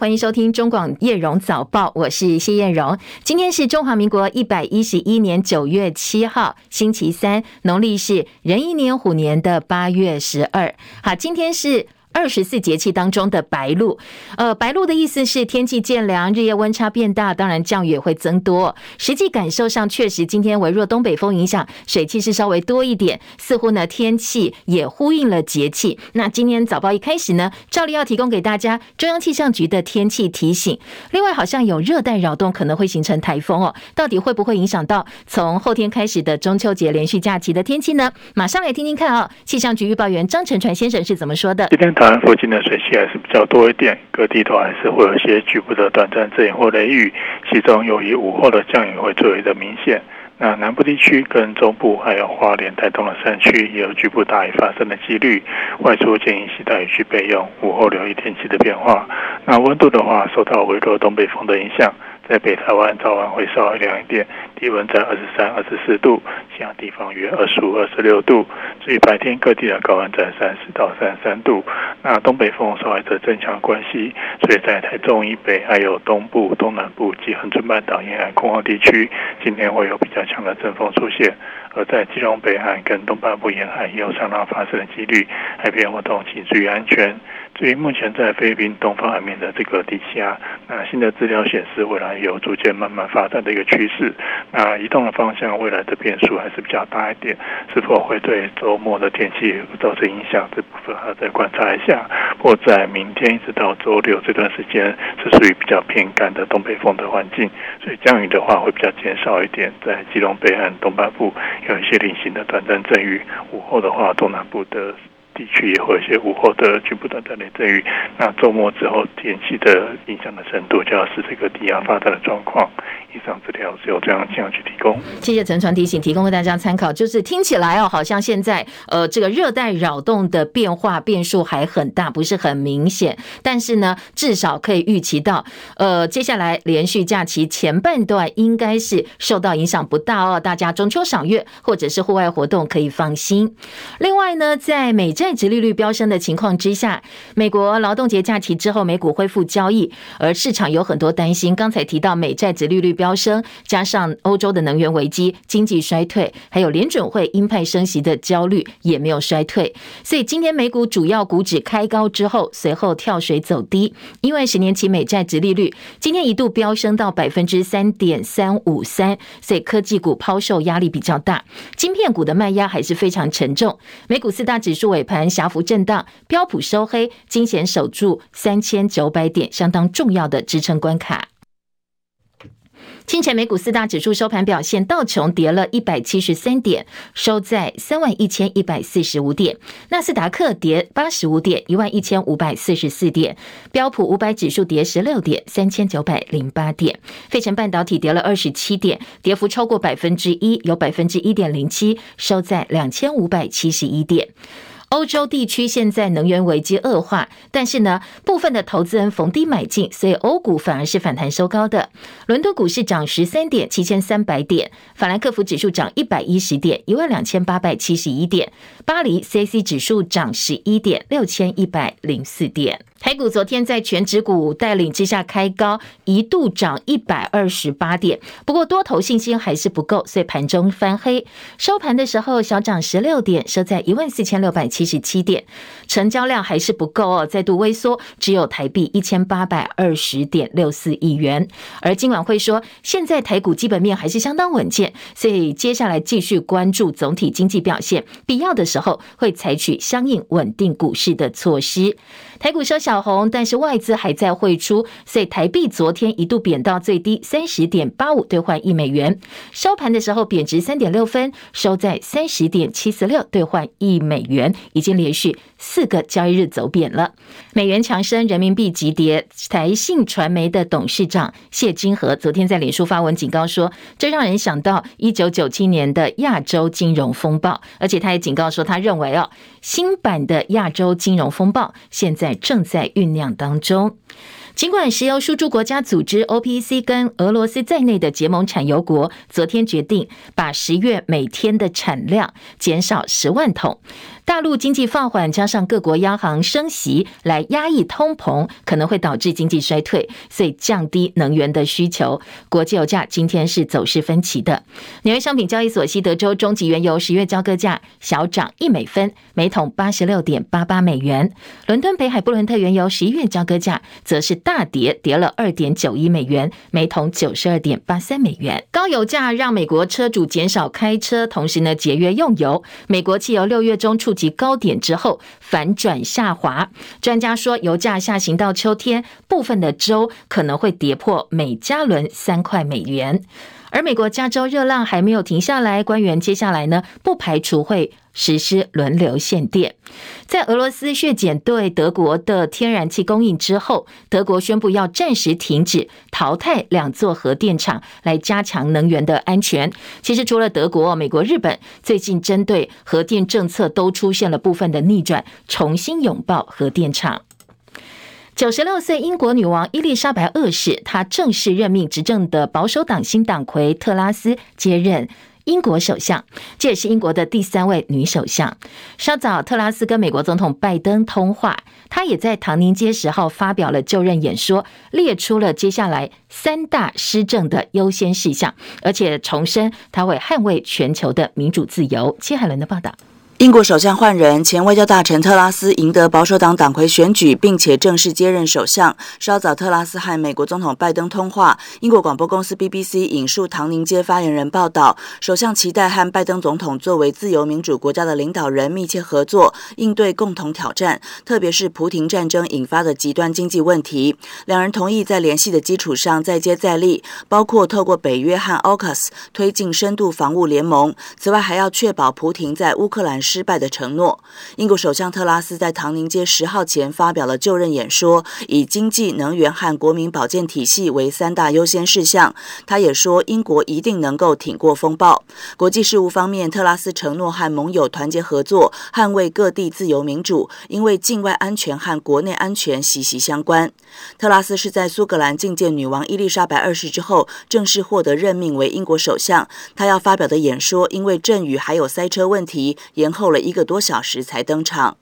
欢迎收听中广叶荣早报，我是谢燕荣。今天是中华民国一百一十一年九月七号，星期三，农历是壬寅年虎年的八月十二。好，今天是。二十四节气当中的白露，呃，白露的意思是天气渐凉，日夜温差变大，当然降雨也会增多。实际感受上，确实今天微弱东北风影响，水汽是稍微多一点，似乎呢天气也呼应了节气。那今天早报一开始呢，照例要提供给大家中央气象局的天气提醒。另外，好像有热带扰动可能会形成台风哦，到底会不会影响到从后天开始的中秋节连续假期的天气呢？马上来听听看啊、哦，气象局预报员张成传先生是怎么说的。附近的水汽还是比较多一点，各地都还是会有些局部的短暂阵雨或雷雨，其中由于午后的降雨会最为的明显。那南部地区跟中部还有花莲、台东的山区也有局部大雨发生的几率，外出建议携带雨具备用，午后留意天气的变化。那温度的话，受到微弱东北风的影响。在北台湾早晚会稍微凉一点，低温在二十三、二十四度，其他地方约二十五、二十六度。至于白天各地的高温在三十到三十三度。那东北风受害者增强关系，所以在台中以北、还有东部、东南部及恒春半岛沿岸空旷地区，今天会有比较强的阵风出现。而在基隆北海跟东半部沿海也有上浪发生的几率，海边活动请注意安全。所以目前在菲律宾东方海面的这个低气压，那新的资料显示未来有逐渐慢慢发展的一个趋势。那移动的方向未来的变数还是比较大一点，是否会对周末的天气造成影响？这部分还要再观察一下。或在明天一直到周六这段时间是属于比较偏干的东北风的环境，所以降雨的话会比较减少一点。在基隆北岸东半部有一些零星的短暂阵雨，午后的话东南部的。地区也会有一些午后的局部的雷阵雨，那周末之后天气的影响的程度，就要视这个低压发展的状况。以上资料是由中央气象局提供。谢谢陈传提醒，提供给大家参考。就是听起来哦，好像现在呃这个热带扰动的变化变数还很大，不是很明显。但是呢，至少可以预期到，呃，接下来连续假期前半段应该是受到影响不大哦。大家中秋赏月或者是户外活动可以放心。另外呢，在美债殖利率飙升的情况之下，美国劳动节假期之后，美股恢复交易，而市场有很多担心。刚才提到美债值利率飙升，加上欧洲的能源危机、经济衰退，还有联准会鹰派升息的焦虑也没有衰退，所以今天美股主要股指开高之后，随后跳水走低，因为十年期美债值利率今天一度飙升到百分之三点三五三，所以科技股抛售压力比较大，晶片股的卖压还是非常沉重。美股四大指数尾盘狭幅震荡，标普收黑，惊险守住三千九百点，相当重要的支撑关卡。清晨美股四大指数收盘表现，道琼跌了一百七十三点，收在三万一千一百四十五点；纳斯达克跌八十五点，一万一千五百四十四点；标普五百指数跌十六点，三千九百零八点；费城半导体跌了二十七点，跌幅超过百分之一，有百分之一点零七，收在两千五百七十一点。欧洲地区现在能源危机恶化，但是呢，部分的投资人逢低买进，所以欧股反而是反弹收高的。伦敦股市涨十三点，七千三百点；法兰克福指数涨一百一十点，一万两千八百七十一点；巴黎 CAC 指数涨十一点，六千一百零四点。台股昨天在全指股带领之下开高，一度涨一百二十八点，不过多头信心还是不够，所以盘中翻黑。收盘的时候小涨十六点，收在一万四千六百七十七点，成交量还是不够哦，再度微缩，只有台币一千八百二十点六四亿元。而今晚会说，现在台股基本面还是相当稳健，所以接下来继续关注总体经济表现，必要的时候会采取相应稳定股市的措施。台股收小红，但是外资还在汇出，所以台币昨天一度贬到最低三十点八五兑换一美元，收盘的时候贬值三点六分，收在三十点七四六兑换一美元，已经连续四个交易日走贬了。美元强升，人民币急跌。台信传媒的董事长谢金河昨天在脸书发文警告说，这让人想到一九九七年的亚洲金融风暴，而且他也警告说，他认为哦，新版的亚洲金融风暴现在正在酝酿当中。尽管石油输出国家组织 OPEC 跟俄罗斯在内的结盟产油国昨天决定把十月每天的产量减少十万桶。大陆经济放缓，加上各国央行升息来压抑通膨，可能会导致经济衰退，所以降低能源的需求。国际油价今天是走势分歧的。纽约商品交易所西德州中级原油十月交割价小涨一美分，每桶八十六点八八美元。伦敦北海布伦特原油十一月交割价则是大跌，跌了二点九一美元，每桶九十二点八三美元。高油价让美国车主减少开车，同时呢节约用油。美国汽油六月中触及高点之后反转下滑，专家说油价下行到秋天，部分的州可能会跌破每加仑三块美元。而美国加州热浪还没有停下来，官员接下来呢不排除会实施轮流限电。在俄罗斯削减对德国的天然气供应之后，德国宣布要暂时停止淘汰两座核电厂，来加强能源的安全。其实除了德国、美国、日本，最近针对核电政策都出现了部分的逆转，重新拥抱核电厂。九十六岁英国女王伊丽莎白二世，她正式任命执政的保守党新党魁特拉斯接任英国首相，这也是英国的第三位女首相。稍早，特拉斯跟美国总统拜登通话，她也在唐宁街十号发表了就任演说，列出了接下来三大施政的优先事项，而且重申她会捍卫全球的民主自由。切海伦的报道。英国首相换人，前外交大臣特拉斯赢得保守党党魁选举，并且正式接任首相。稍早，特拉斯和美国总统拜登通话。英国广播公司 BBC 引述唐宁街发言人报道，首相期待和拜登总统作为自由民主国家的领导人密切合作，应对共同挑战，特别是普廷战争引发的极端经济问题。两人同意在联系的基础上再接再厉，包括透过北约和 AUKUS 推进深度防务联盟。此外，还要确保普廷在乌克兰。失败的承诺。英国首相特拉斯在唐宁街十号前发表了就任演说，以经济、能源和国民保健体系为三大优先事项。他也说，英国一定能够挺过风暴。国际事务方面，特拉斯承诺和盟友团结合作，捍卫各地自由民主，因为境外安全和国内安全息息相关。特拉斯是在苏格兰觐见女王伊丽莎白二世之后，正式获得任命为英国首相。他要发表的演说，因为阵雨还有塞车问题，延后了一个多小时才登场。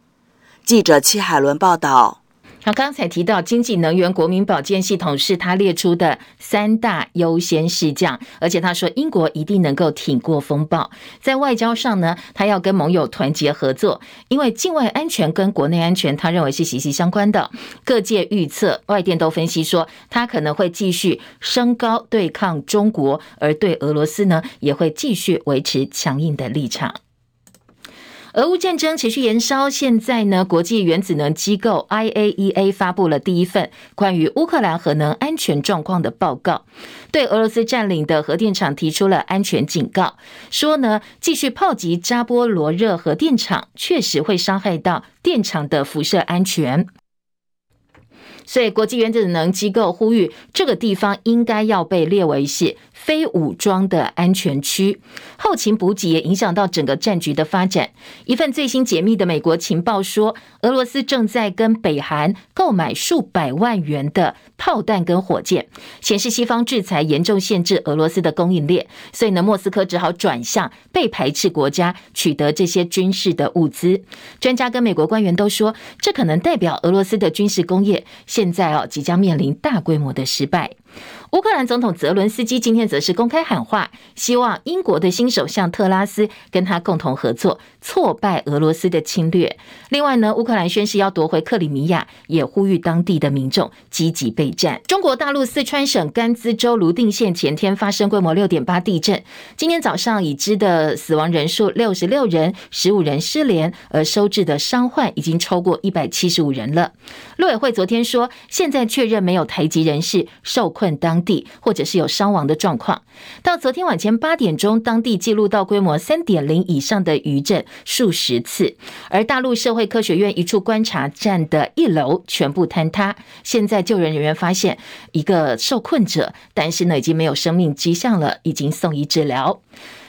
记者戚海伦报道。那刚才提到经济、能源、国民保健系统是他列出的三大优先事项，而且他说英国一定能够挺过风暴。在外交上呢，他要跟盟友团结合作，因为境外安全跟国内安全，他认为是息息相关的。各界预测，外电都分析说，他可能会继续升高对抗中国，而对俄罗斯呢，也会继续维持强硬的立场。俄乌战争持续延烧，现在呢，国际原子能机构 IAEA 发布了第一份关于乌克兰核能安全状况的报告，对俄罗斯占领的核电厂提出了安全警告，说呢，继续炮击扎波罗热核电厂确实会伤害到电厂的辐射安全。所以，国际原子能机构呼吁这个地方应该要被列为是非武装的安全区。后勤补给也影响到整个战局的发展。一份最新解密的美国情报说，俄罗斯正在跟北韩购买数百万元的炮弹跟火箭，显示西方制裁严重限制俄罗斯的供应链。所以呢，莫斯科只好转向被排斥国家取得这些军事的物资。专家跟美国官员都说，这可能代表俄罗斯的军事工业。现在哦，即将面临大规模的失败。乌克兰总统泽伦斯基今天则是公开喊话，希望英国的新首相特拉斯跟他共同合作，挫败俄罗斯的侵略。另外呢，乌克兰宣誓要夺回克里米亚，也呼吁当地的民众积极备战。中国大陆四川省甘孜州泸定县前天发生规模六点八地震，今天早上已知的死亡人数六十六人，十五人失联，而收治的伤患已经超过一百七十五人了。陆委会昨天说，现在确认没有台籍人士受困。当地或者是有伤亡的状况。到昨天晚间八点钟，当地记录到规模三点零以上的余震数十次。而大陆社会科学院一处观察站的一楼全部坍塌。现在救援人员发现一个受困者，但是呢已经没有生命迹象了，已经送医治疗。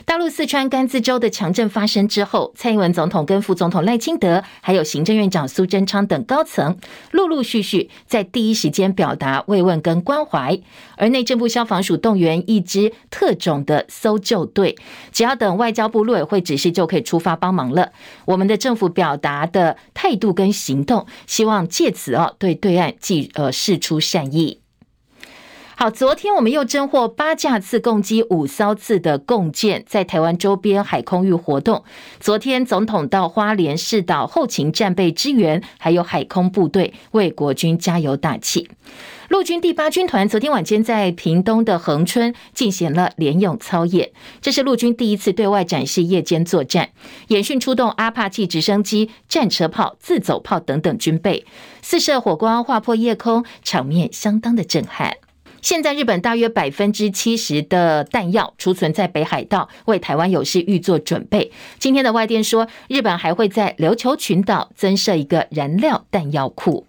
大陆四川甘孜州的强震发生之后，蔡英文总统跟副总统赖清德，还有行政院长苏贞昌等高层，陆陆续续在第一时间表达慰问跟关怀。而内政部消防署动员一支特种的搜救队，只要等外交部陆委会指示就可以出发帮忙了。我们的政府表达的态度跟行动，希望借此哦对对岸既呃示出善意。好，昨天我们又侦获八架次共机五艘次的共舰在台湾周边海空域活动。昨天总统到花莲市岛后勤战备支援，还有海空部队为国军加油打气。陆军第八军团昨天晚间在屏东的恒春进行了联勇操演，这是陆军第一次对外展示夜间作战，演训出动阿帕奇直升机、战车炮、自走炮等等军备，四射火光划破夜空，场面相当的震撼。现在日本大约百分之七十的弹药储存在北海道，为台湾有事预做准备。今天的外电说，日本还会在琉球群岛增设一个燃料弹药库。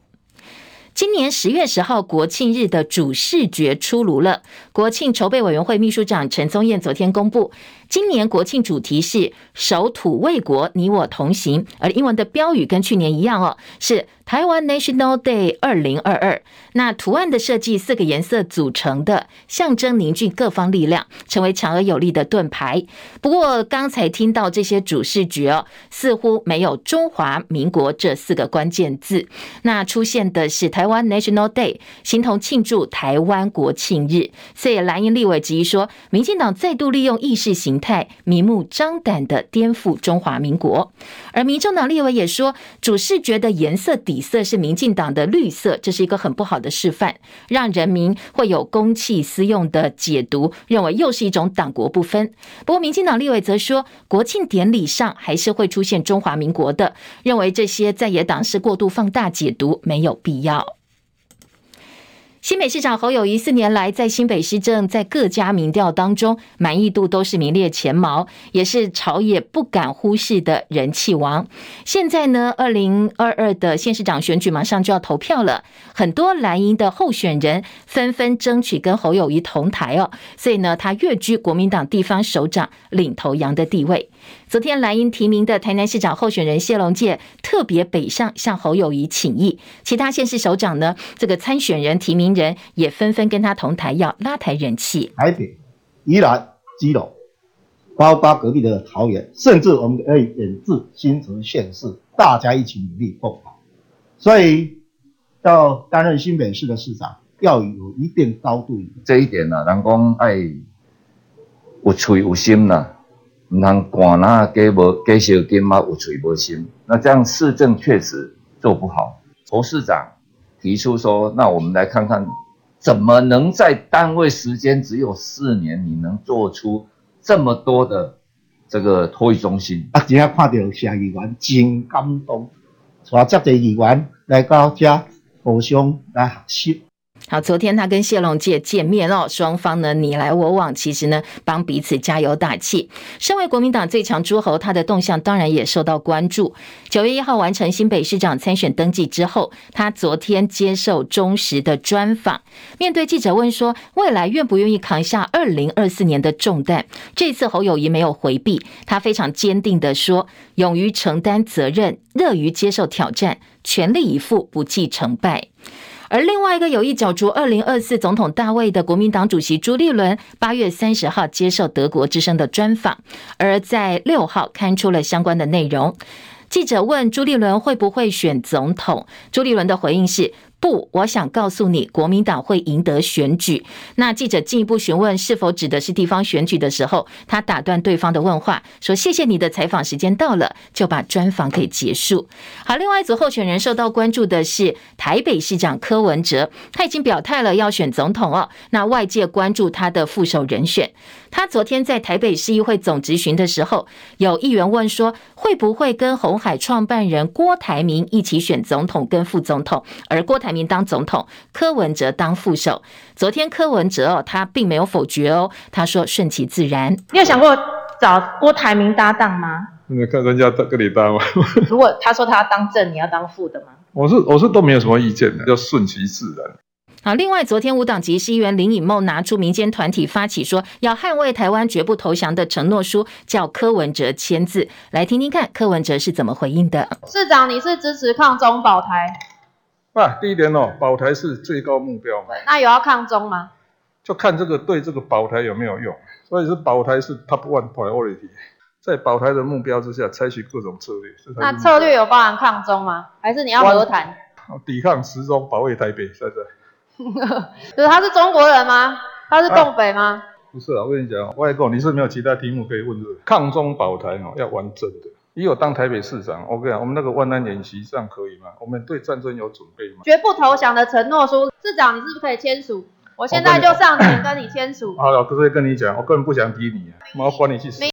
今年十月十号国庆日的主视觉出炉了，国庆筹备委员会秘书长陈宗彦昨天公布。今年国庆主题是守土卫国，你我同行。而英文的标语跟去年一样哦，是台湾 National Day 二零二二。那图案的设计四个颜色组成的，象征凝聚各方力量，成为强而有力的盾牌。不过刚才听到这些主视觉哦，似乎没有中华民国这四个关键字。那出现的是台湾 National Day，形同庆祝台湾国庆日。所以蓝营立委质疑说，民进党再度利用意识形态明目张胆的颠覆中华民国，而民众党立委也说，主视觉的颜色底色是民进党的绿色，这是一个很不好的示范，让人民会有公器私用的解读，认为又是一种党国不分。不过，民进党立委则说，国庆典礼上还是会出现中华民国的，认为这些在野党是过度放大解读，没有必要。新北市长侯友宜四年来在新北市政在各家民调当中满意度都是名列前茅，也是朝野不敢忽视的人气王。现在呢，二零二二的县市长选举马上就要投票了，很多蓝营的候选人纷纷争取跟侯友宜同台哦，所以呢，他跃居国民党地方首长领头羊的地位。昨天蓝营提名的台南市长候选人谢龙介特别北上向侯友谊请益，其他县市首长呢，这个参选人提名人也纷纷跟他同台，要拉抬人气。台北、宜兰、基隆，包括隔壁的桃园，甚至我们可以远至新竹县市，大家一起努力共好。所以要担任新北市的市长，要有一定高度。这一点呢、啊，人讲爱有嘴有心呐、啊。唔通管那给无给小金嘛，有嘴无心，那这样市政确实做不好。侯市长提出说，那我们来看看，怎么能在单位时间只有四年，你能做出这么多的这个托育中心？啊，今天看到谢议员真感动，带这些议员来到这互相来学习。好，昨天他跟谢龙介见面哦，双方呢你来我往，其实呢帮彼此加油打气。身为国民党最强诸侯，他的动向当然也受到关注。九月一号完成新北市长参选登记之后，他昨天接受中时的专访，面对记者问说未来愿不愿意扛下二零二四年的重担，这次侯友宜没有回避，他非常坚定的说，勇于承担责任，乐于接受挑战，全力以赴，不计成败。而另外一个有意角逐二零二四总统大位的国民党主席朱立伦，八月三十号接受德国之声的专访，而在六号刊出了相关的内容。记者问朱立伦会不会选总统，朱立伦的回应是。不，我想告诉你，国民党会赢得选举。那记者进一步询问是否指的是地方选举的时候，他打断对方的问话，说：“谢谢你的采访，时间到了，就把专访给结束。”好，另外一组候选人受到关注的是台北市长柯文哲，他已经表态了要选总统哦。那外界关注他的副手人选。他昨天在台北市议会总执询的时候，有议员问说，会不会跟红海创办人郭台铭一起选总统跟副总统，而郭台铭当总统，柯文哲当副手。昨天柯文哲哦，他并没有否决哦，他说顺其自然。你有想过找郭台铭搭档吗？那看人家跟你搭吗？如果他说他要当正，你要当副的吗？我是我是都没有什么意见的，要顺其自然。好，另外，昨天无党籍市议员林颖梦拿出民间团体发起说要捍卫台湾绝不投降的承诺书，叫柯文哲签字，来听听看柯文哲是怎么回应的。市长，你是支持抗中保台？啊，第一点哦，保台是最高目标嘛。那有要抗中吗？就看这个对这个保台有没有用，所以是保台是 top one priority，在保台的目标之下，采取各种策略。那策略有包含抗中吗？还是你要和谈？抵抗时中，保卫台北，是不是？就是他是中国人吗？他是共匪吗？啊、不是啊，我跟你讲，外公你是没有其他题目可以问的。抗中保台哦，要完整的。你有当台北市长，我跟你讲，我们那个万安演习这样可以吗？我们对战争有准备吗？绝不投降的承诺书，市长你是不是可以签署？我现在就上前跟你签署。好了，可以跟你讲，我根本不想提你，我要管你去死。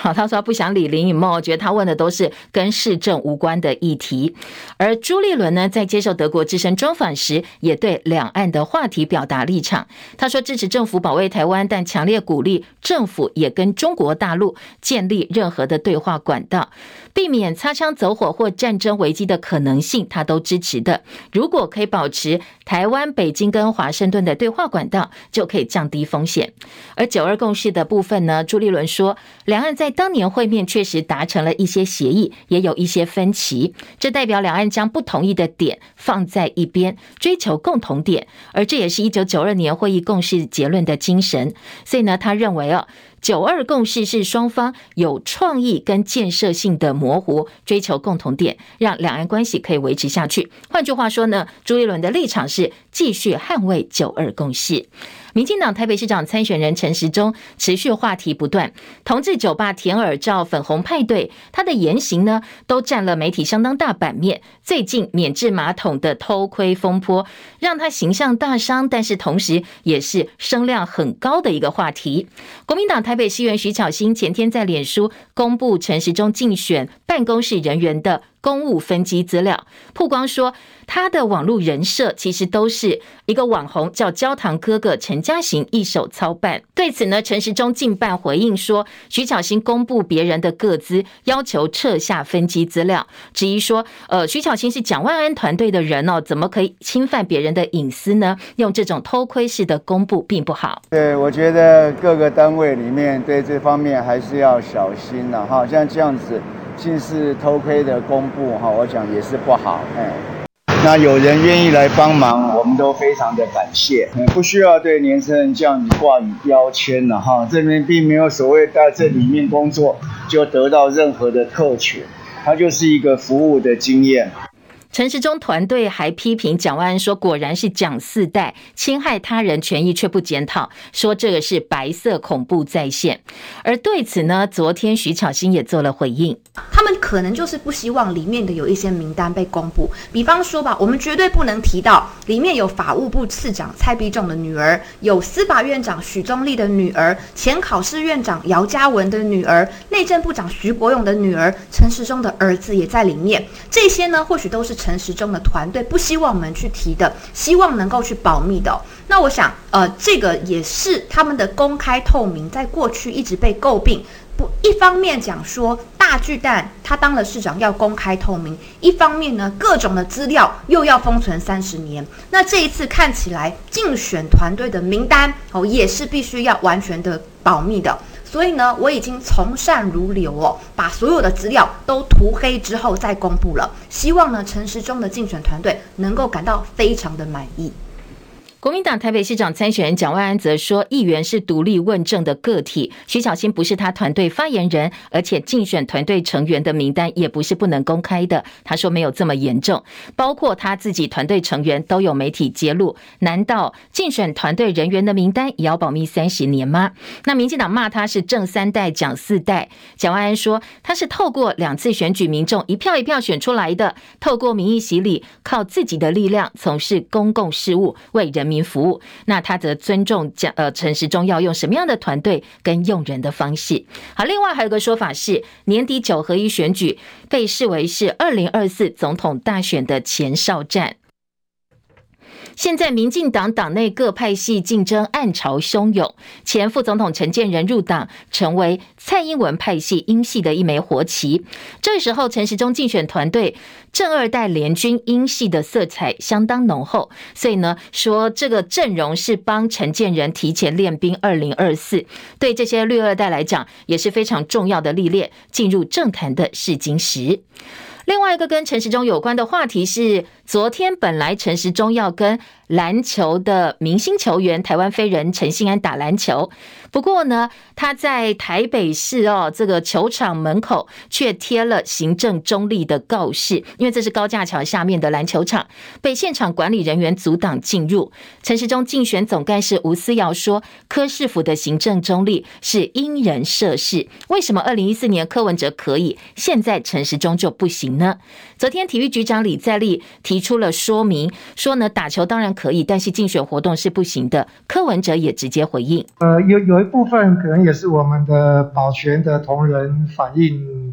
好，他说不想理林颖孟，觉得他问的都是跟市政无关的议题。而朱立伦呢，在接受德国之声专访时，也对两岸的话题表达立场。他说支持政府保卫台湾，但强烈鼓励政府也跟中国大陆建立任何的对话管道，避免擦枪走火或战争危机的可能性，他都支持的。如果可以保持台湾、北京跟华盛顿的对话管道，就可以降低风险。而九二共识的部分呢，朱立伦说，两岸在当年会面确实达成了一些协议，也有一些分歧，这代表两岸将不同意的点放在一边，追求共同点，而这也是一九九二年会议共识结论的精神。所以呢，他认为哦。九二共识是双方有创意跟建设性的模糊，追求共同点，让两岸关系可以维持下去。换句话说呢，朱一伦的立场是继续捍卫九二共识。民进党台北市长参选人陈时中持续话题不断，同志酒吧舔耳罩、粉红派对，他的言行呢都占了媒体相当大版面。最近免治马桶的偷窥风波，让他形象大伤，但是同时也是声量很高的一个话题。国民党。台北市议员徐巧芯前天在脸书公布陈时中竞选办公室人员的公务分机资料，曝光说他的网络人设其实都是一个网红，叫焦糖哥哥陈嘉行一手操办。对此呢，陈时中竞办回应说，徐巧芯公布别人的个资，要求撤下分机资料，质疑说，呃，徐巧芯是蒋万安团队的人哦，怎么可以侵犯别人的隐私呢？用这种偷窥式的公布并不好。对，我觉得各个单位里面对这方面还是要小心了哈，像这样子。近似偷窥的公布哈，我想也是不好。哎，那有人愿意来帮忙，我们都非常的感谢。不需要对年轻人这样子挂以标签了哈，这边并没有所谓在这里面工作就得到任何的特权，它就是一个服务的经验。陈时中团队还批评蒋万安说：“果然是蒋四代，侵害他人权益却不检讨，说这个是白色恐怖再现。”而对此呢，昨天徐巧芯也做了回应。他们可能就是不希望里面的有一些名单被公布，比方说吧，我们绝对不能提到里面有法务部次长蔡必仲的女儿，有司法院长许宗力的女儿，前考试院长姚嘉文的女儿，内政部长徐国勇的女儿，陈时中的儿子也在里面。这些呢，或许都是。陈时中的团队不希望我们去提的，希望能够去保密的。那我想，呃，这个也是他们的公开透明，在过去一直被诟病。不，一方面讲说大巨蛋他当了市长要公开透明，一方面呢，各种的资料又要封存三十年。那这一次看起来，竞选团队的名单哦，也是必须要完全的保密的。所以呢，我已经从善如流哦，把所有的资料都涂黑之后再公布了。希望呢，陈时中的竞选团队能够感到非常的满意。国民党台北市长参选人蒋万安则说，议员是独立问政的个体，徐小新不是他团队发言人，而且竞选团队成员的名单也不是不能公开的。他说没有这么严重，包括他自己团队成员都有媒体揭露，难道竞选团队人员的名单也要保密三十年吗？那民进党骂他是正三代蒋四代，蒋万安说他是透过两次选举民众一票一票选出来的，透过民意洗礼，靠自己的力量从事公共事务，为人民服务，那他则尊重讲呃陈时中要用什么样的团队跟用人的方式。好，另外还有个说法是，年底九合一选举被视为是二零二四总统大选的前哨战。现在民进党党内各派系竞争暗潮汹涌，前副总统陈建仁入党，成为蔡英文派系英系的一枚活棋。这时候陈时中竞选团队正二代联军英系的色彩相当浓厚，所以呢，说这个阵容是帮陈建仁提前练兵二零二四，对这些绿二代来讲也是非常重要的历练，进入政坛的试金石。另外一个跟陈时中有关的话题是，昨天本来陈时中要跟篮球的明星球员台湾飞人陈信安打篮球，不过呢，他在台北市哦这个球场门口却贴了行政中立的告示，因为这是高架桥下面的篮球场，被现场管理人员阻挡进入。陈时中竞选总干事吴思瑶说，柯市府的行政中立是因人设事，为什么二零一四年柯文哲可以，现在陈时中就不行呢？昨天体育局长李在立提出了说明，说呢打球当然。可以，但是竞选活动是不行的。柯文哲也直接回应，呃，有有一部分可能也是我们的保全的同仁反应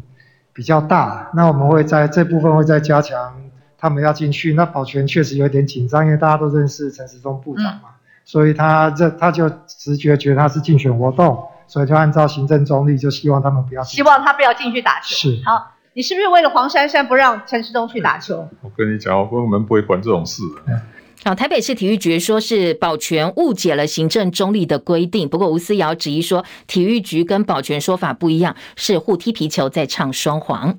比较大，那我们会在这部分会再加强，他们要进去。那保全确实有点紧张，因为大家都认识陈时中部长嘛，嗯、所以他这他就直觉觉得他是竞选活动，所以就按照行政中立，就希望他们不要，希望他不要进去打球。是，好，你是不是为了黄珊珊不让陈世忠去打球？我跟你讲，我们不会管这种事。的好，台北市体育局说是保全误解了行政中立的规定，不过吴思瑶质疑说，体育局跟保全说法不一样，是互踢皮球在唱双簧。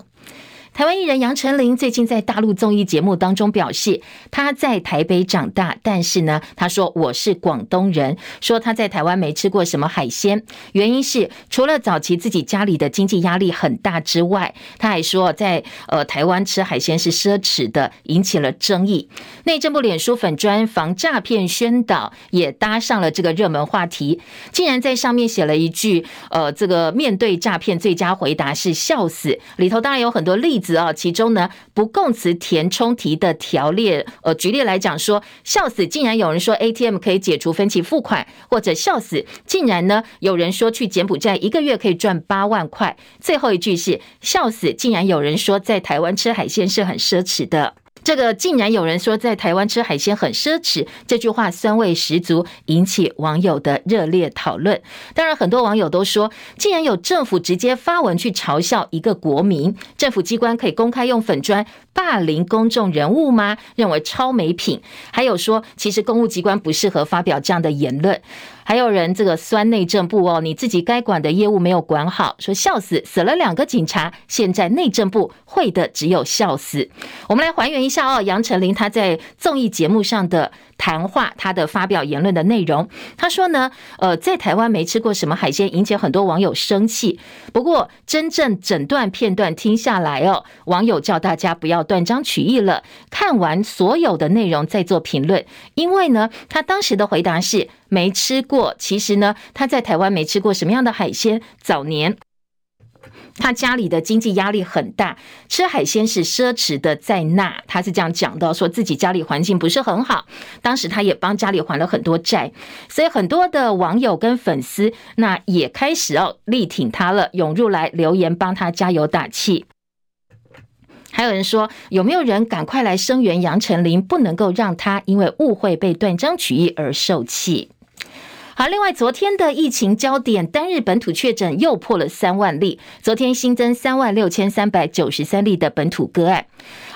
台湾艺人杨丞琳最近在大陆综艺节目当中表示，他在台北长大，但是呢，他说我是广东人，说他在台湾没吃过什么海鲜，原因是除了早期自己家里的经济压力很大之外，他还说在呃台湾吃海鲜是奢侈的，引起了争议。内政部脸书粉专防诈骗宣导也搭上了这个热门话题，竟然在上面写了一句，呃，这个面对诈骗最佳回答是笑死，里头当然有很多例子。其中呢，不供词填充题的条列，呃，举例来讲说，笑死，竟然有人说 ATM 可以解除分期付款，或者笑死，竟然呢有人说去柬埔寨一个月可以赚八万块。最后一句是笑死，竟然有人说在台湾吃海鲜是很奢侈的。这个竟然有人说在台湾吃海鲜很奢侈，这句话酸味十足，引起网友的热烈讨论。当然，很多网友都说，竟然有政府直接发文去嘲笑一个国民，政府机关可以公开用粉砖霸凌公众人物吗？认为超没品。还有说，其实公务机关不适合发表这样的言论。还有人这个酸内政部哦，你自己该管的业务没有管好，说笑死，死了两个警察，现在内政部会的只有笑死。我们来还原一下哦，杨丞琳她在综艺节目上的谈话，他的发表言论的内容。他说呢，呃，在台湾没吃过什么海鲜，引起很多网友生气。不过真正整段片段听下来哦，网友叫大家不要断章取义了，看完所有的内容再做评论，因为呢，他当时的回答是。没吃过，其实呢，他在台湾没吃过什么样的海鲜。早年他家里的经济压力很大，吃海鲜是奢侈的，在那他是这样讲的，说自己家里环境不是很好，当时他也帮家里还了很多债，所以很多的网友跟粉丝那也开始要力挺他了，涌入来留言帮他加油打气。还有人说，有没有人赶快来声援杨丞琳，不能够让他因为误会被断章取义而受气。好，另外昨天的疫情焦点，单日本土确诊又破了三万例，昨天新增三万六千三百九十三例的本土个案，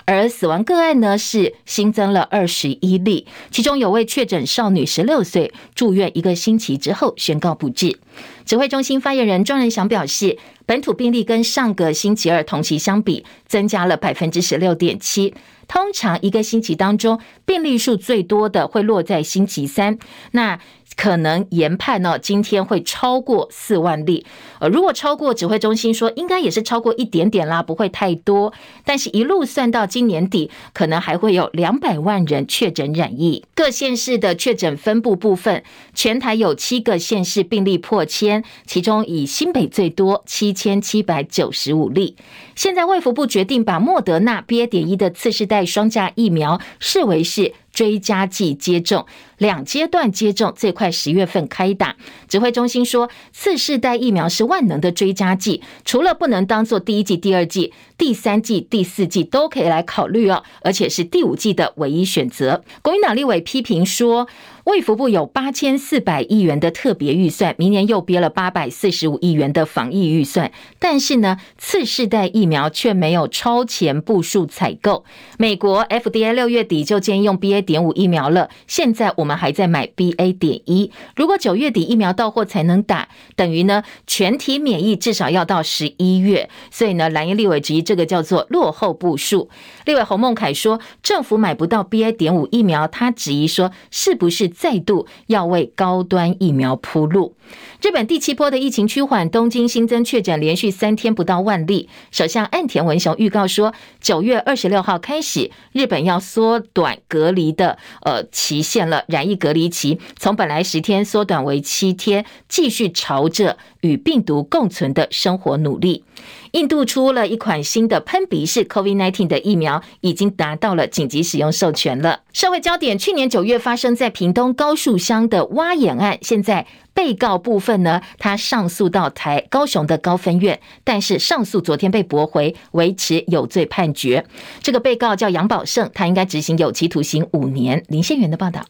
而死亡个案呢是新增了二十一例，其中有位确诊少女十六岁，住院一个星期之后宣告不治。指挥中心发言人庄人祥表示，本土病例跟上个星期二同期相比，增加了百分之十六点七。通常一个星期当中，病例数最多的会落在星期三。那可能研判呢，今天会超过四万例。呃，如果超过，指挥中心说应该也是超过一点点啦，不会太多。但是，一路算到今年底，可能还会有两百万人确诊染疫。各县市的确诊分布部分，全台有七个县市病例破千，其中以新北最多，七千七百九十五例。现在卫福部决定把莫德纳 BA. 点一的次世代双价疫苗视为是追加剂接种，两阶段接种，最快十月份开打。指挥中心说，次世代疫苗是万能的追加剂，除了不能当做第一剂、第二剂、第三剂、第四剂都可以来考虑哦，而且是第五剂的唯一选择。国民党立委批评说，卫福部有八千四百亿元的特别预算，明年又憋了八百四十五亿元的防疫预算，但是呢，次世代疫苗却没有超前部署采购。美国 FDA 六月底就建议用 BA 点五疫苗了，现在我们还在买 BA 点一。如果九月底疫苗到货才能打，等于呢全体免疫至少要到十一月。所以呢，蓝营立委质疑这个叫做落后部署。立委侯孟凯说，政府买不到 BA 点五疫苗，他质疑说是不是？再度要为高端疫苗铺路。日本第七波的疫情趋缓，东京新增确诊连续三天不到万例。首相岸田文雄预告说，九月二十六号开始，日本要缩短隔离的呃期限了，染疫隔离期从本来十天缩短为七天，继续朝着与病毒共存的生活努力。印度出了一款新的喷鼻式 COVID nineteen 的疫苗，已经达到了紧急使用授权了。社会焦点：去年九月发生在屏东高树乡的挖眼案，现在被告部分呢，他上诉到台高雄的高分院，但是上诉昨天被驳回，维持有罪判决。这个被告叫杨宝胜，他应该执行有期徒刑五年。林宪元的报道。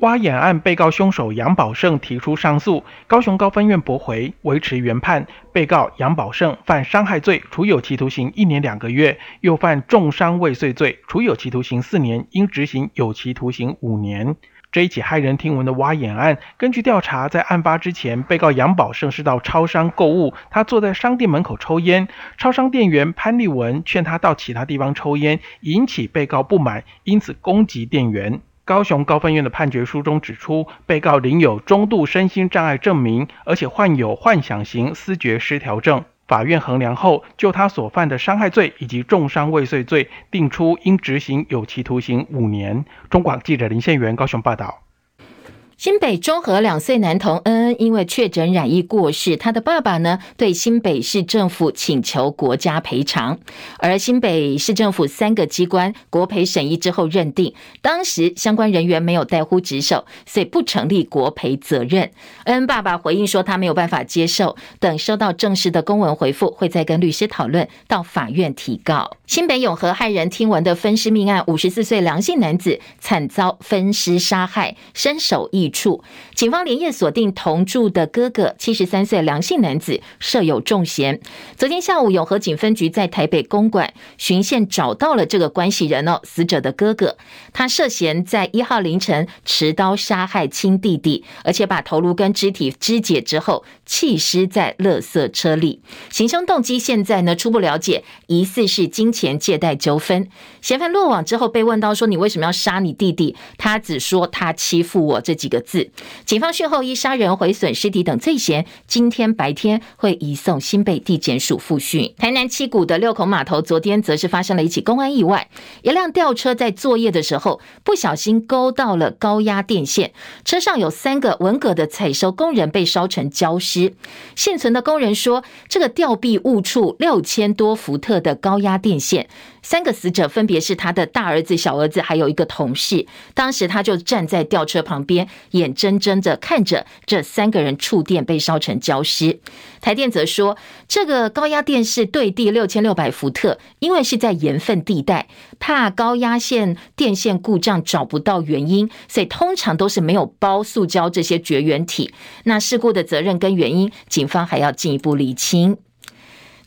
挖眼案被告凶手杨宝胜提出上诉，高雄高分院驳回，维持原判。被告杨宝胜犯伤害罪，处有期徒刑一年两个月；又犯重伤未遂罪，处有期徒刑四年，应执行有期徒刑五年。这一起骇人听闻的挖眼案，根据调查，在案发之前，被告杨宝胜是到超商购物，他坐在商店门口抽烟，超商店员潘丽文劝他到其他地方抽烟，引起被告不满，因此攻击店员。高雄高分院的判决书中指出，被告领有中度身心障碍证明，而且患有幻想型思觉失调症。法院衡量后，就他所犯的伤害罪以及重伤未遂罪，定出应执行有期徒刑五年。中广记者林宪元高雄报道。新北中和两岁男童恩恩因为确诊染疫过世，他的爸爸呢对新北市政府请求国家赔偿，而新北市政府三个机关国赔审议之后认定，当时相关人员没有代呼职守，所以不成立国赔责任。恩恩爸爸回应说他没有办法接受，等收到正式的公文回复，会再跟律师讨论，到法院提告。新北永和骇人听闻的分尸命案，五十四岁梁姓男子惨遭分尸杀害，身首异处，警方连夜锁定同住的哥哥，七十三岁梁姓男子设有重嫌。昨天下午，永和警分局在台北公馆循线找到了这个关系人哦，死者的哥哥，他涉嫌在一号凌晨持刀杀害亲弟弟，而且把头颅跟肢体肢解之后弃尸在垃圾车里。行凶动机现在呢初步了解，疑似是金钱借贷纠纷。嫌犯落网之后被问到说：“你为什么要杀你弟弟？”他只说：“他欺负我。”这几个字，警方讯后依杀人、毁损尸体等罪嫌，今天白天会移送新北地检署复讯。台南七股的六孔码头昨天则是发生了一起公安意外，一辆吊车在作业的时候不小心勾到了高压电线，车上有三个文革的采收工人被烧成焦尸。现存的工人说，这个吊臂误触六千多伏特的高压电线。三个死者分别是他的大儿子、小儿子，还有一个同事。当时他就站在吊车旁边，眼睁睁的看着这三个人触电被烧成焦尸。台电则说，这个高压电是对地六千六百伏特，因为是在盐分地带，怕高压线电线故障找不到原因，所以通常都是没有包塑胶这些绝缘体。那事故的责任跟原因，警方还要进一步厘清。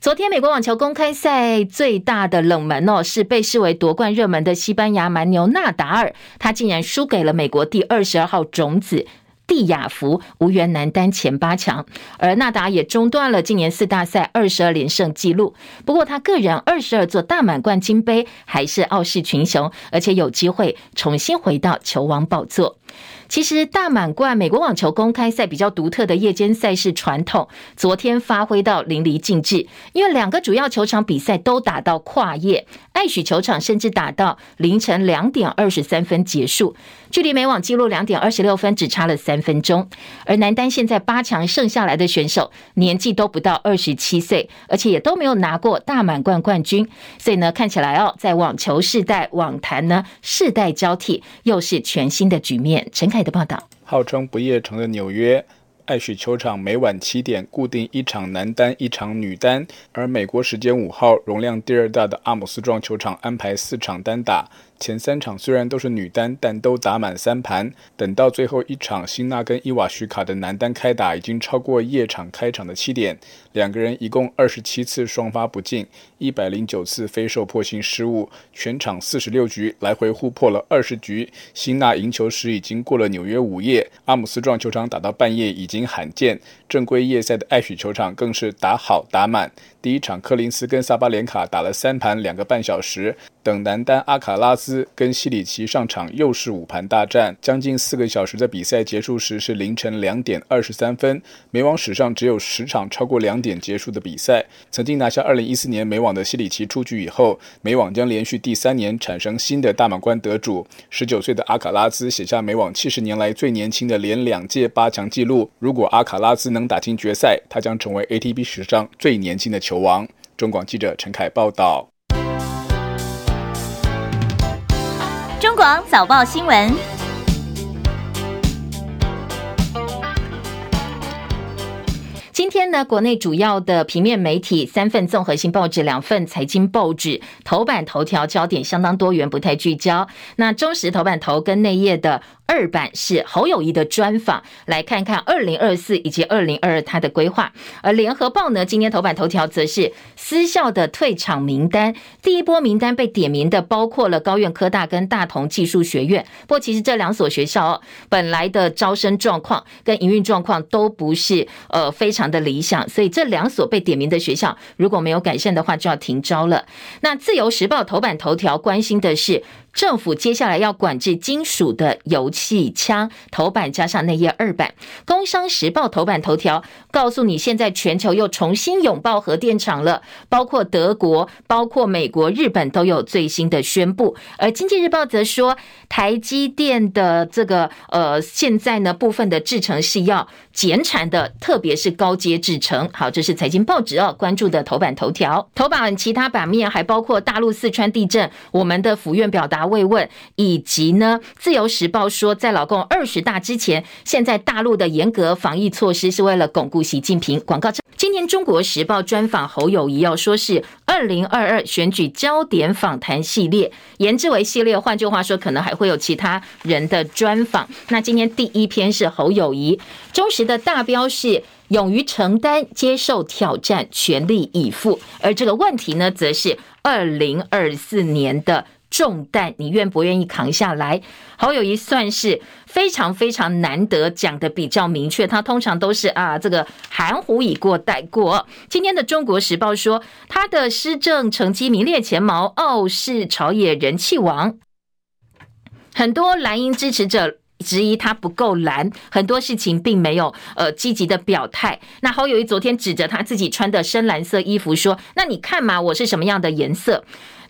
昨天美国网球公开赛最大的冷门哦，是被视为夺冠热门的西班牙蛮牛纳达尔，他竟然输给了美国第二十二号种子蒂亚福，无缘男单前八强。而纳达也中断了今年四大赛二十二连胜纪录。不过他个人二十二座大满贯金杯还是傲视群雄，而且有机会重新回到球王宝座。其实大满贯美国网球公开赛比较独特的夜间赛事传统，昨天发挥到淋漓尽致，因为两个主要球场比赛都打到跨夜，爱许球场甚至打到凌晨两点二十三分结束，距离美网纪录两点二十六分只差了。三分钟。而男单现在八强剩下来的选手年纪都不到二十七岁，而且也都没有拿过大满贯冠军，所以呢，看起来哦，在网球世代网坛呢世代交替，又是全新的局面。陈凯的报道，号称不夜城的纽约。爱许球场每晚七点固定一场男单，一场女单，而美国时间五号，容量第二大的阿姆斯壮球场安排四场单打。前三场虽然都是女单，但都打满三盘。等到最后一场，辛纳跟伊瓦许卡的男单开打，已经超过夜场开场的七点。两个人一共二十七次双发不进，一百零九次飞受破性失误，全场四十六局来回互破了二十局。辛纳赢球时已经过了纽约午夜，阿姆斯壮球场打到半夜已经罕见。正规夜赛的爱许球场更是打好打满。第一场，柯林斯跟萨巴连卡打了三盘两个半小时，等男单阿卡拉斯跟西里奇上场又是五盘大战，将近四个小时的比赛结束时是凌晨两点二十三分。美网史上只有十场超过两点结束的比赛。曾经拿下二零一四年美网的西里奇出局以后，美网将连续第三年产生新的大满贯得主。十九岁的阿卡拉兹写下美网七十年来最年轻的连两届八强纪录。如果阿卡拉兹能打进决赛，他将成为 ATP 史上最年轻的。球王，中广记者陈凯报道。中广早报新闻。今天呢，国内主要的平面媒体三份综合性报纸、两份财经报纸头版头条焦点相当多元，不太聚焦。那中时头版头跟内页的。二版是侯友谊的专访，来看看二零二四以及二零二二他的规划。而联合报呢，今天头版头条则是私校的退场名单，第一波名单被点名的包括了高苑科大跟大同技术学院。不过，其实这两所学校哦本来的招生状况跟营运状况都不是呃非常的理想，所以这两所被点名的学校如果没有改善的话，就要停招了。那自由时报头版头条关心的是。政府接下来要管制金属的油气枪，头版加上内页二版。工商时报头版头条告诉你，现在全球又重新拥抱核电厂了，包括德国、包括美国、日本都有最新的宣布。而经济日报则说，台积电的这个呃，现在呢部分的制程是要减产的，特别是高阶制程。好，这是财经报纸哦关注的头版头条。头版其他版面还包括大陆四川地震，我们的府院表达。慰问，以及呢，《自由时报》说，在老共二十大之前，现在大陆的严格防疫措施是为了巩固习近平。广告。今年《中国时报》专访侯友宜，要说是二零二二选举焦点访谈系列，言之为系列。换句话说，可能还会有其他人的专访。那今天第一篇是侯友宜，中时的大标是勇于承担、接受挑战、全力以赴。而这个问题呢，则是二零二四年的。重担，你愿不愿意扛下来？侯友谊算是非常非常难得讲的比较明确，他通常都是啊这个含糊以过带过。今天的《中国时报》说，他的施政成绩名列前茅，傲视朝野人气王。很多蓝营支持者质疑他不够蓝，很多事情并没有呃积极的表态。那侯友谊昨天指着他自己穿的深蓝色衣服说：“那你看嘛，我是什么样的颜色？”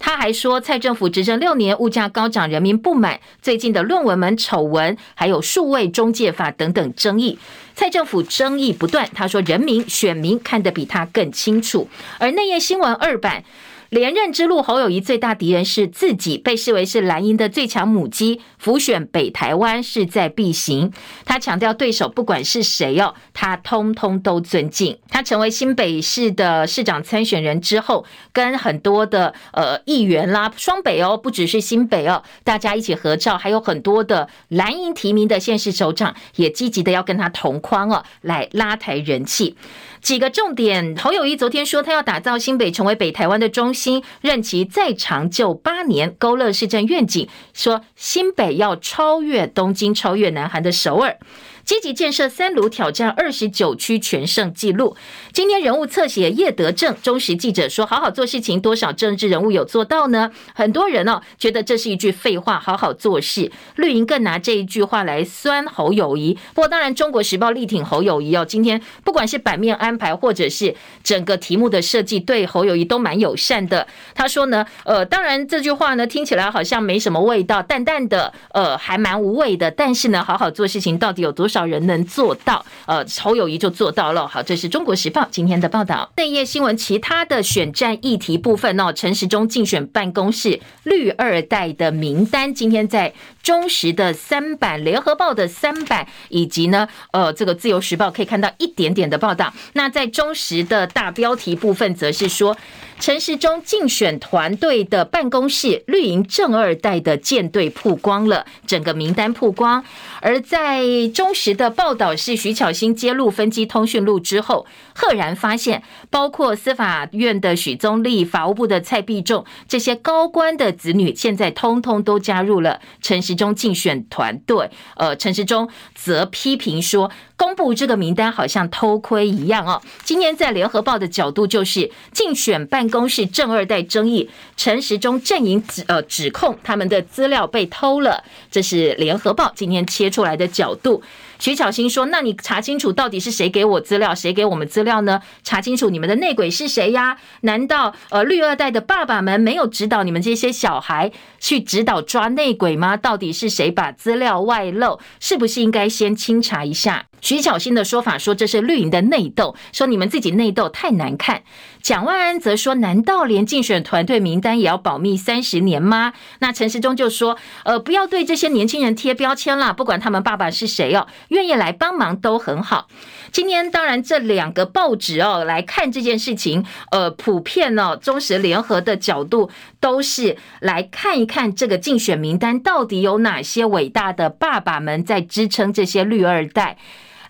他还说，蔡政府执政六年，物价高涨，人民不满。最近的论文门丑闻，还有数位中介法等等争议，蔡政府争议不断。他说，人民选民看得比他更清楚。而内页新闻二版。连任之路，侯友宜最大敌人是自己，被视为是蓝营的最强母鸡。辅选北台湾势在必行。他强调，对手不管是谁哦，他通通都尊敬。他成为新北市的市长参选人之后，跟很多的呃议员啦，双北哦，不只是新北哦，大家一起合照，还有很多的蓝营提名的县市首长也积极的要跟他同框哦，来拉抬人气。几个重点，侯友谊昨天说，他要打造新北成为北台湾的中心，任期再长就八年，勾勒市政愿景，说新北要超越东京，超越南韩的首尔。积极建设三炉，挑战二十九区全胜纪录。今天人物侧写叶德正，中时记者说：“好好做事情，多少政治人物有做到呢？”很多人哦，觉得这是一句废话。好好做事，绿营更拿这一句话来酸侯友谊。不过，当然，中国时报力挺侯友谊哦。今天不管是版面安排，或者是整个题目的设计，对侯友谊都蛮友善的。他说呢，呃，当然这句话呢听起来好像没什么味道，淡淡的，呃，还蛮无味的。但是呢，好好做事情到底有多少？人能做到？呃，侯友谊就做到了。好，这是中国时报今天的报道。内页新闻，其他的选战议题部分哦，陈时中竞选办公室绿二代的名单，今天在中时的三版、联合报的三版，以及呢，呃，这个自由时报可以看到一点点的报道。那在中时的大标题部分，则是说。陈时中竞选团队的办公室绿营正二代的舰队曝光了，整个名单曝光。而在中时的报道是徐巧芯揭露分机通讯录之后，赫然发现，包括司法院的许宗力、法务部的蔡必仲这些高官的子女，现在通通都加入了陈时中竞选团队。呃，陈时中则批评说，公布这个名单好像偷窥一样哦。今天在联合报的角度就是竞选办公室正二代争议，陈时中阵营指呃指控他们的资料被偷了，这是联合报今天切出来的角度。徐巧芯说：“那你查清楚到底是谁给我资料，谁给我们资料呢？查清楚你们的内鬼是谁呀？难道呃绿二代的爸爸们没有指导你们这些小孩去指导抓内鬼吗？到底是谁把资料外漏？是不是应该先清查一下？”徐巧芯的说法说这是绿营的内斗，说你们自己内斗太难看。蒋万安则说：“难道连竞选团队名单也要保密三十年吗？”那陈时中就说：“呃，不要对这些年轻人贴标签啦，不管他们爸爸是谁哦，愿意来帮忙都很好。”今天当然这两个报纸哦来看这件事情，呃，普遍哦中时联合的角度都是来看一看这个竞选名单到底有哪些伟大的爸爸们在支撑这些绿二代。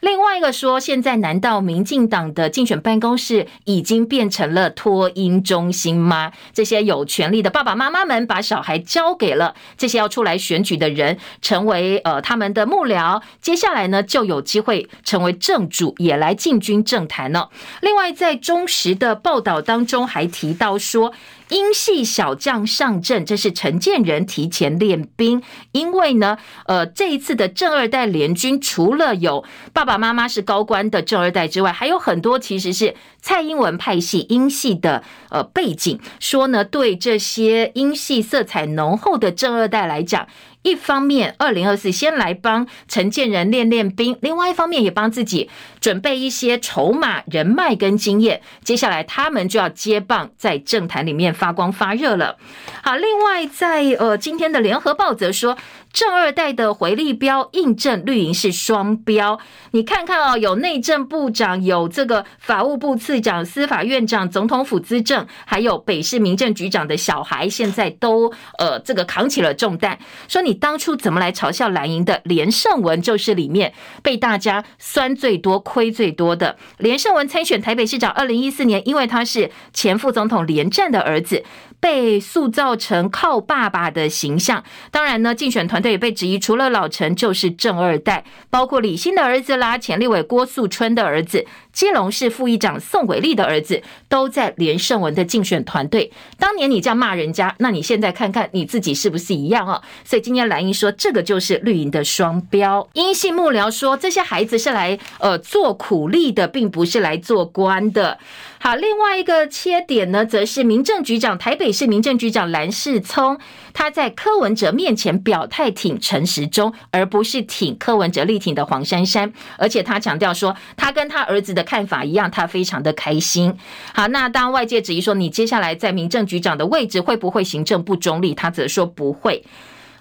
另外一个说，现在难道民进党的竞选办公室已经变成了托婴中心吗？这些有权力的爸爸妈妈们把小孩交给了这些要出来选举的人，成为呃他们的幕僚，接下来呢就有机会成为正主，也来进军政坛了。另外，在中时的报道当中还提到说。英系小将上阵，这是陈建仁提前练兵，因为呢，呃，这一次的正二代联军，除了有爸爸妈妈是高官的正二代之外，还有很多其实是蔡英文派系英系的呃背景，说呢，对这些英系色彩浓厚的正二代来讲。一方面，二零二四先来帮承建人练练兵；另外一方面，也帮自己准备一些筹码、人脉跟经验。接下来，他们就要接棒，在政坛里面发光发热了。好，另外在呃今天的联合报则说。正二代的回力标印证绿营是双标，你看看哦，有内政部长，有这个法务部次长、司法院长、总统府资政，还有北市民政局长的小孩，现在都呃这个扛起了重担。说你当初怎么来嘲笑蓝营的连胜文，就是里面被大家酸最多、亏最多的。连胜文参选台北市长，二零一四年，因为他是前副总统连战的儿子。被塑造成靠爸爸的形象，当然呢，竞选团队也被质疑，除了老陈就是正二代，包括李欣的儿子啦，前立委郭素春的儿子，基隆市副议长宋伟立的儿子，都在连胜文的竞选团队。当年你这样骂人家，那你现在看看你自己是不是一样哦？所以今天蓝英说，这个就是绿营的双标。英系幕僚说，这些孩子是来呃做苦力的，并不是来做官的。好，另外一个切点呢，则是民政局长，台北市民政局长蓝世聪，他在柯文哲面前表态挺陈时中，而不是挺柯文哲力挺的黄珊珊，而且他强调说，他跟他儿子的看法一样，他非常的开心。好，那当外界质疑说，你接下来在民政局长的位置会不会行政不中立，他则说不会。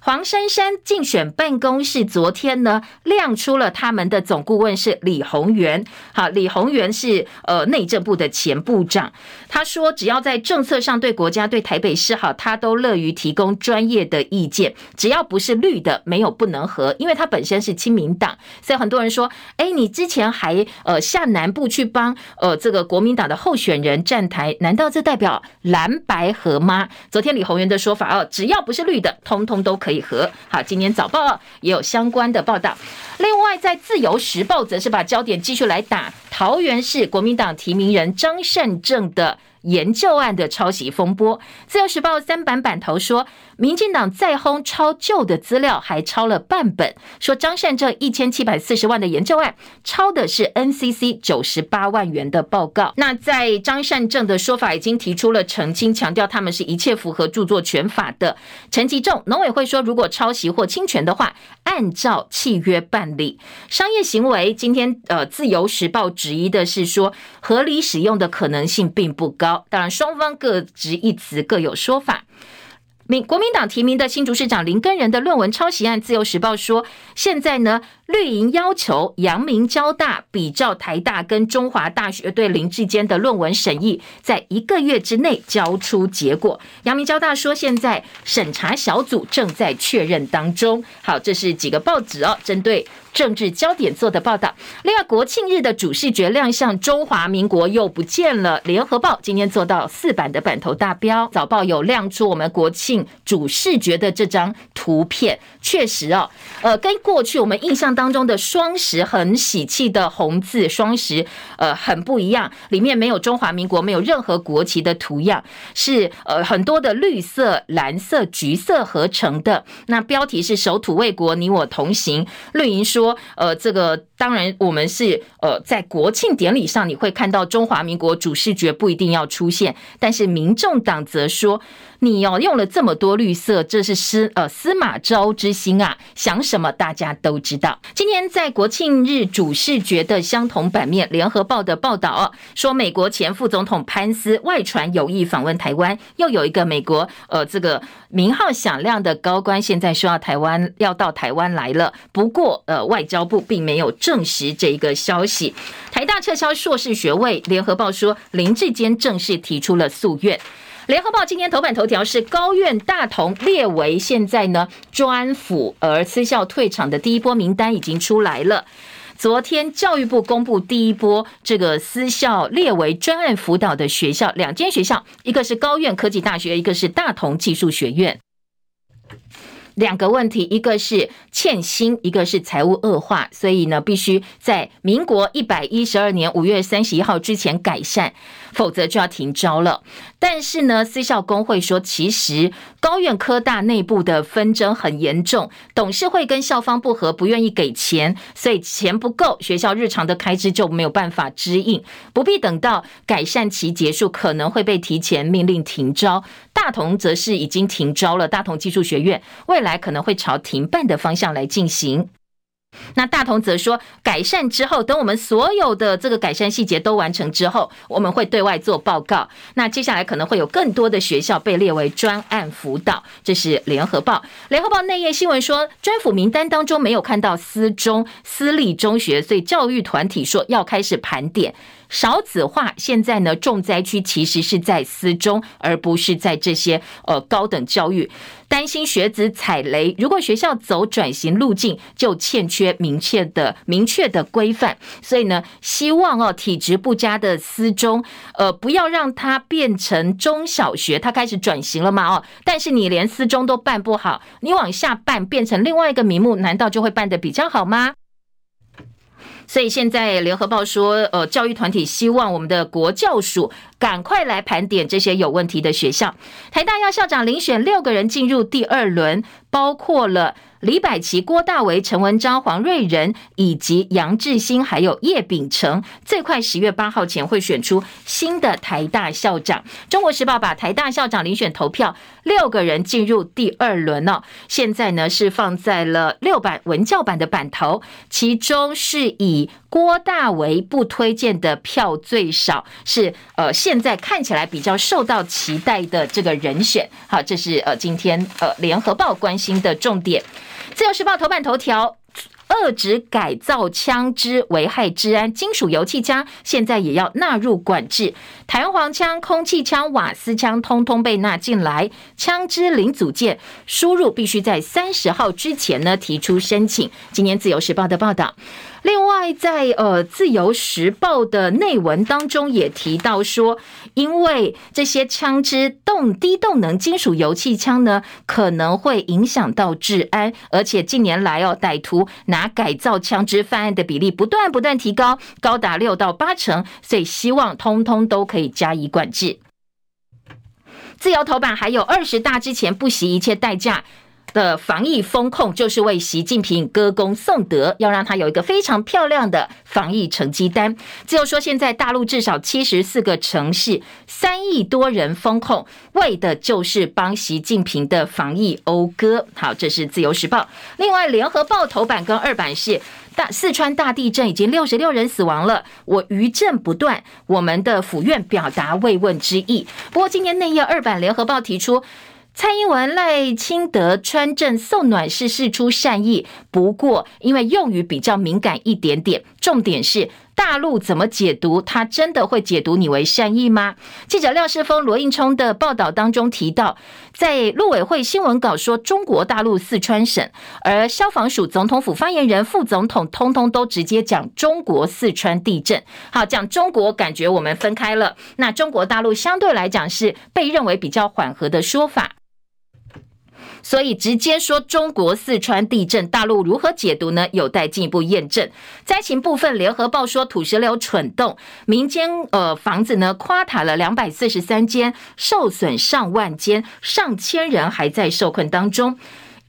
黄珊珊竞选办公室昨天呢，亮出了他们的总顾问是李宏源。好，李宏源是呃内政部的前部长。他说，只要在政策上对国家、对台北市好，他都乐于提供专业的意见。只要不是绿的，没有不能和。因为他本身是亲民党，所以很多人说，哎，你之前还呃下南部去帮呃这个国民党的候选人站台，难道这代表蓝白合吗？昨天李宏源的说法哦，只要不是绿的，通通都可以。和好，今年早报也有相关的报道。另外，在自由时报则是把焦点继续来打桃园市国民党提名人张善政的研究案的抄袭风波。自由时报三版版头说，民进党再轰抄旧的资料，还抄了半本，说张善政一千七百四十万的研究案，抄的是 NCC 九十八万元的报告。那在张善政的说法已经提出了澄清，强调他们是一切符合著作权法的。陈吉仲农委会说，如果抄袭或侵权的话，按照契约办理。商业行为，今天呃，自由时报质疑的是说，合理使用的可能性并不高。当然，双方各执一词，各有说法。民国民党提名的新竹市长林根仁的论文抄袭案，自由时报说，现在呢，绿营要求阳明交大比照台大跟中华大学对林志坚的论文审议，在一个月之内交出结果。阳明交大说，现在审查小组正在确认当中。好，这是几个报纸哦，针对。政治焦点做的报道。另外，国庆日的主视觉亮相，中华民国又不见了。联合报今天做到四版的版头大标，早报有亮出我们国庆主视觉的这张图片。确实哦，呃，跟过去我们印象当中的双十很喜气的红字双十，呃，很不一样。里面没有中华民国，没有任何国旗的图样，是呃很多的绿色、蓝色、橘色合成的。那标题是“守土卫国，你我同行”。绿营说。说呃，这个当然，我们是呃，在国庆典礼上，你会看到中华民国主视觉不一定要出现，但是民众党则说。你哦用了这么多绿色，这是司呃司马昭之心啊！想什么大家都知道。今天在国庆日主视觉的相同版面，联合报的报道哦，说美国前副总统潘斯外传有意访问台湾，又有一个美国呃这个名号响亮的高官，现在说要台湾要到台湾来了。不过呃外交部并没有证实这一个消息。台大撤销硕士学位，联合报说林志坚正式提出了诉愿。联合报今天头版头条是高院大同列为现在呢专辅，而私校退场的第一波名单已经出来了。昨天教育部公布第一波这个私校列为专案辅导的学校，两间学校，一个是高苑科技大学，一个是大同技术学院。两个问题，一个是欠薪，一个是财务恶化，所以呢，必须在民国一百一十二年五月三十一号之前改善，否则就要停招了。但是呢，私校工会说，其实高院科大内部的纷争很严重，董事会跟校方不合，不愿意给钱，所以钱不够，学校日常的开支就没有办法支应，不必等到改善期结束，可能会被提前命令停招。大同则是已经停招了，大同技术学院未来可能会朝停办的方向来进行。那大同则说，改善之后，等我们所有的这个改善细节都完成之后，我们会对外做报告。那接下来可能会有更多的学校被列为专案辅导。这是联合报，联合报内页新闻说，专辅名单当中没有看到私中、私立中学，所以教育团体说要开始盘点。少子化现在呢，重灾区其实是在私中，而不是在这些呃高等教育。担心学子踩雷，如果学校走转型路径，就欠缺明确的明确的规范。所以呢，希望哦体质不佳的私中，呃，不要让它变成中小学，它开始转型了嘛哦。但是你连私中都办不好，你往下办变成另外一个名目，难道就会办得比较好吗？所以现在联合报说，呃，教育团体希望我们的国教署赶快来盘点这些有问题的学校。台大要校长遴选六个人进入第二轮，包括了。李百琦、郭大为、陈文章、黄瑞仁以及杨志新，还有叶秉成，最快十月八号前会选出新的台大校长。中国时报把台大校长遴选投票六个人进入第二轮哦，现在呢是放在了六版文教版的版头，其中是以郭大为不推荐的票最少，是呃现在看起来比较受到期待的这个人选。好，这是呃今天呃联合报关心的重点。自由时报头版头条：遏制改造枪支危害治安，金属油气枪现在也要纳入管制。弹簧枪、空气枪、瓦斯枪通通被纳进来。枪支零组件输入必须在三十号之前呢提出申请。今年自由时报的报道。另外，在呃《自由时报》的内文当中也提到说，因为这些枪支动低动能金属油气枪呢，可能会影响到治安，而且近年来哦，歹徒拿改造枪支犯案的比例不断不断提高，高达六到八成，所以希望通通都可以加以管制。自由头版还有二十大之前不惜一切代价。的防疫风控就是为习近平歌功颂德，要让他有一个非常漂亮的防疫成绩单。自由说，现在大陆至少七十四个城市，三亿多人封控，为的就是帮习近平的防疫讴歌。好，这是自由时报。另外，联合报头版跟二版是大四川大地震，已经六十六人死亡了。我余震不断，我们的府院表达慰问之意。不过，今天内页二版联合报提出。蔡英文赖清德川政送暖是事出善意，不过因为用语比较敏感一点点，重点是大陆怎么解读？他真的会解读你为善意吗？记者廖世峰、罗应聪的报道当中提到，在陆委会新闻稿说中国大陆四川省，而消防署总统府发言人、副总统通通都直接讲中国四川地震。好，讲中国感觉我们分开了，那中国大陆相对来讲是被认为比较缓和的说法。所以直接说中国四川地震，大陆如何解读呢？有待进一步验证。灾情部分，联合报说土石流蠢动，民间呃房子呢垮塌了两百四十三间，受损上万间，上千人还在受困当中。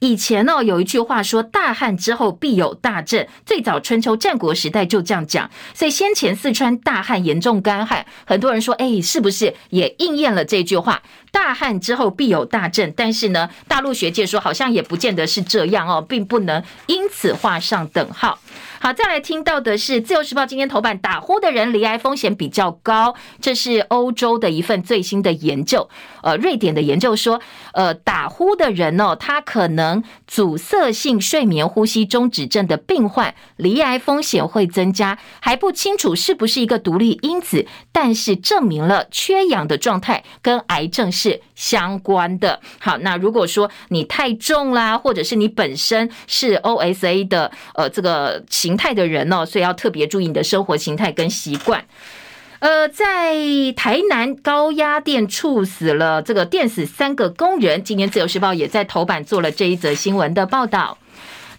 以前呢，有一句话说“大旱之后必有大震”，最早春秋战国时代就这样讲。所以先前四川大旱严重干旱，很多人说：“哎，是不是也应验了这句话？大旱之后必有大震。”但是呢，大陆学界说好像也不见得是这样哦，并不能因此画上等号。好，再来听到的是《自由时报》今天头版，打呼的人罹癌风险比较高，这是欧洲的一份最新的研究。呃，瑞典的研究说，呃，打呼的人哦，他可能阻塞性睡眠呼吸中止症的病患，罹癌风险会增加，还不清楚是不是一个独立因子，但是证明了缺氧的状态跟癌症是是相关的。好，那如果说你太重啦，或者是你本身是 OSA 的，呃，这个。形态的人哦，所以要特别注意你的生活形态跟习惯。呃，在台南高压电处死了这个电死三个工人，今天自由时报也在头版做了这一则新闻的报道。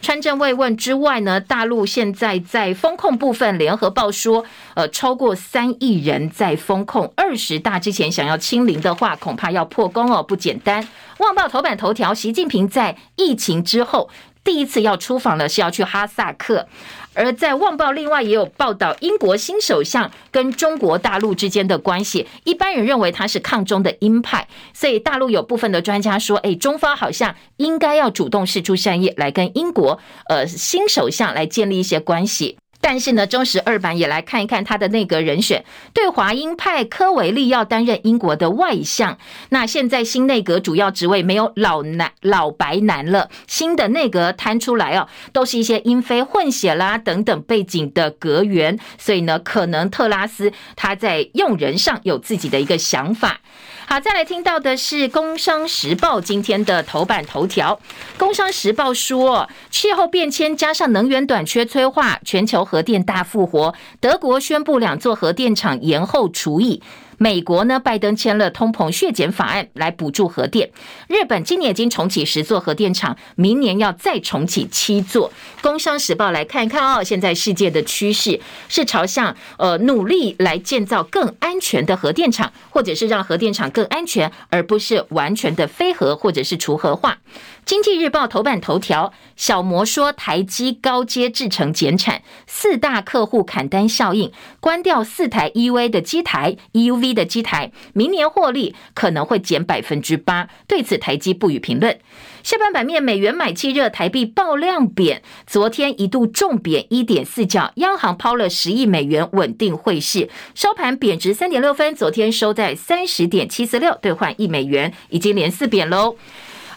川镇慰问之外呢，大陆现在在风控部分，联合报说，呃，超过三亿人在风控，二十大之前想要清零的话，恐怕要破功哦，不简单。旺报头版头条，习近平在疫情之后。第一次要出访了，是要去哈萨克。而在《旺报》另外也有报道，英国新首相跟中国大陆之间的关系，一般人认为他是抗中的鹰派，所以大陆有部分的专家说，哎，中方好像应该要主动释出善意，来跟英国呃新首相来建立一些关系。但是呢，中时二版也来看一看他的内阁人选，对华英派科维利要担任英国的外相。那现在新内阁主要职位没有老男老白男了，新的内阁摊出来哦，都是一些英菲混血啦等等背景的阁员，所以呢，可能特拉斯他在用人上有自己的一个想法。好，再来听到的是《工商时报》今天的头版头条。《工商时报》说，气候变迁加上能源短缺催化，全球核电大复活。德国宣布两座核电厂延后除役。美国呢，拜登签了通膨削减法案来补助核电。日本今年已经重启十座核电厂，明年要再重启七座。工商时报来看一看哦，现在世界的趋势是朝向呃努力来建造更安全的核电厂，或者是让核电厂更安全，而不是完全的非核或者是除核化。经济日报头版头条：小摩说台积高阶制程减产，四大客户砍单效应，关掉四台 EV 的机台，EUV 的机台，明年获利可能会减百分之八。对此，台积不予评论。下半版面，美元买气热，台币爆量贬，昨天一度重贬一点四角，央行抛了十亿美元稳定汇市，收盘贬值三点六分，昨天收在三十点七四六兑换一美元，已经连四贬喽。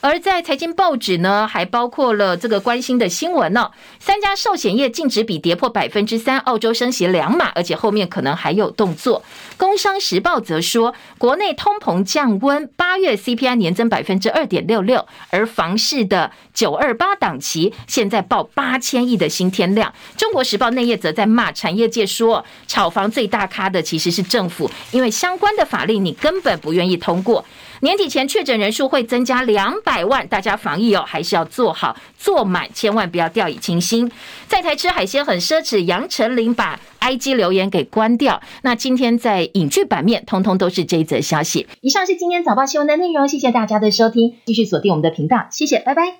而在财经报纸呢，还包括了这个关心的新闻呢、哦。三家寿险业净值比跌破百分之三，澳洲升息两码，而且后面可能还有动作。工商时报则说，国内通膨降温，八月 CPI 年增百分之二点六六，而房市的九二八档期现在报八千亿的新天量。中国时报内页则在骂产业界说，炒房最大咖的其实是政府，因为相关的法令你根本不愿意通过。年底前确诊人数会增加两百万，大家防疫哦还是要做好做满，千万不要掉以轻心。在台吃海鲜很奢侈，杨丞琳把 IG 留言给关掉。那今天在影剧版面，通通都是这一则消息。以上是今天早报新闻的内容，谢谢大家的收听，继续锁定我们的频道，谢谢，拜拜。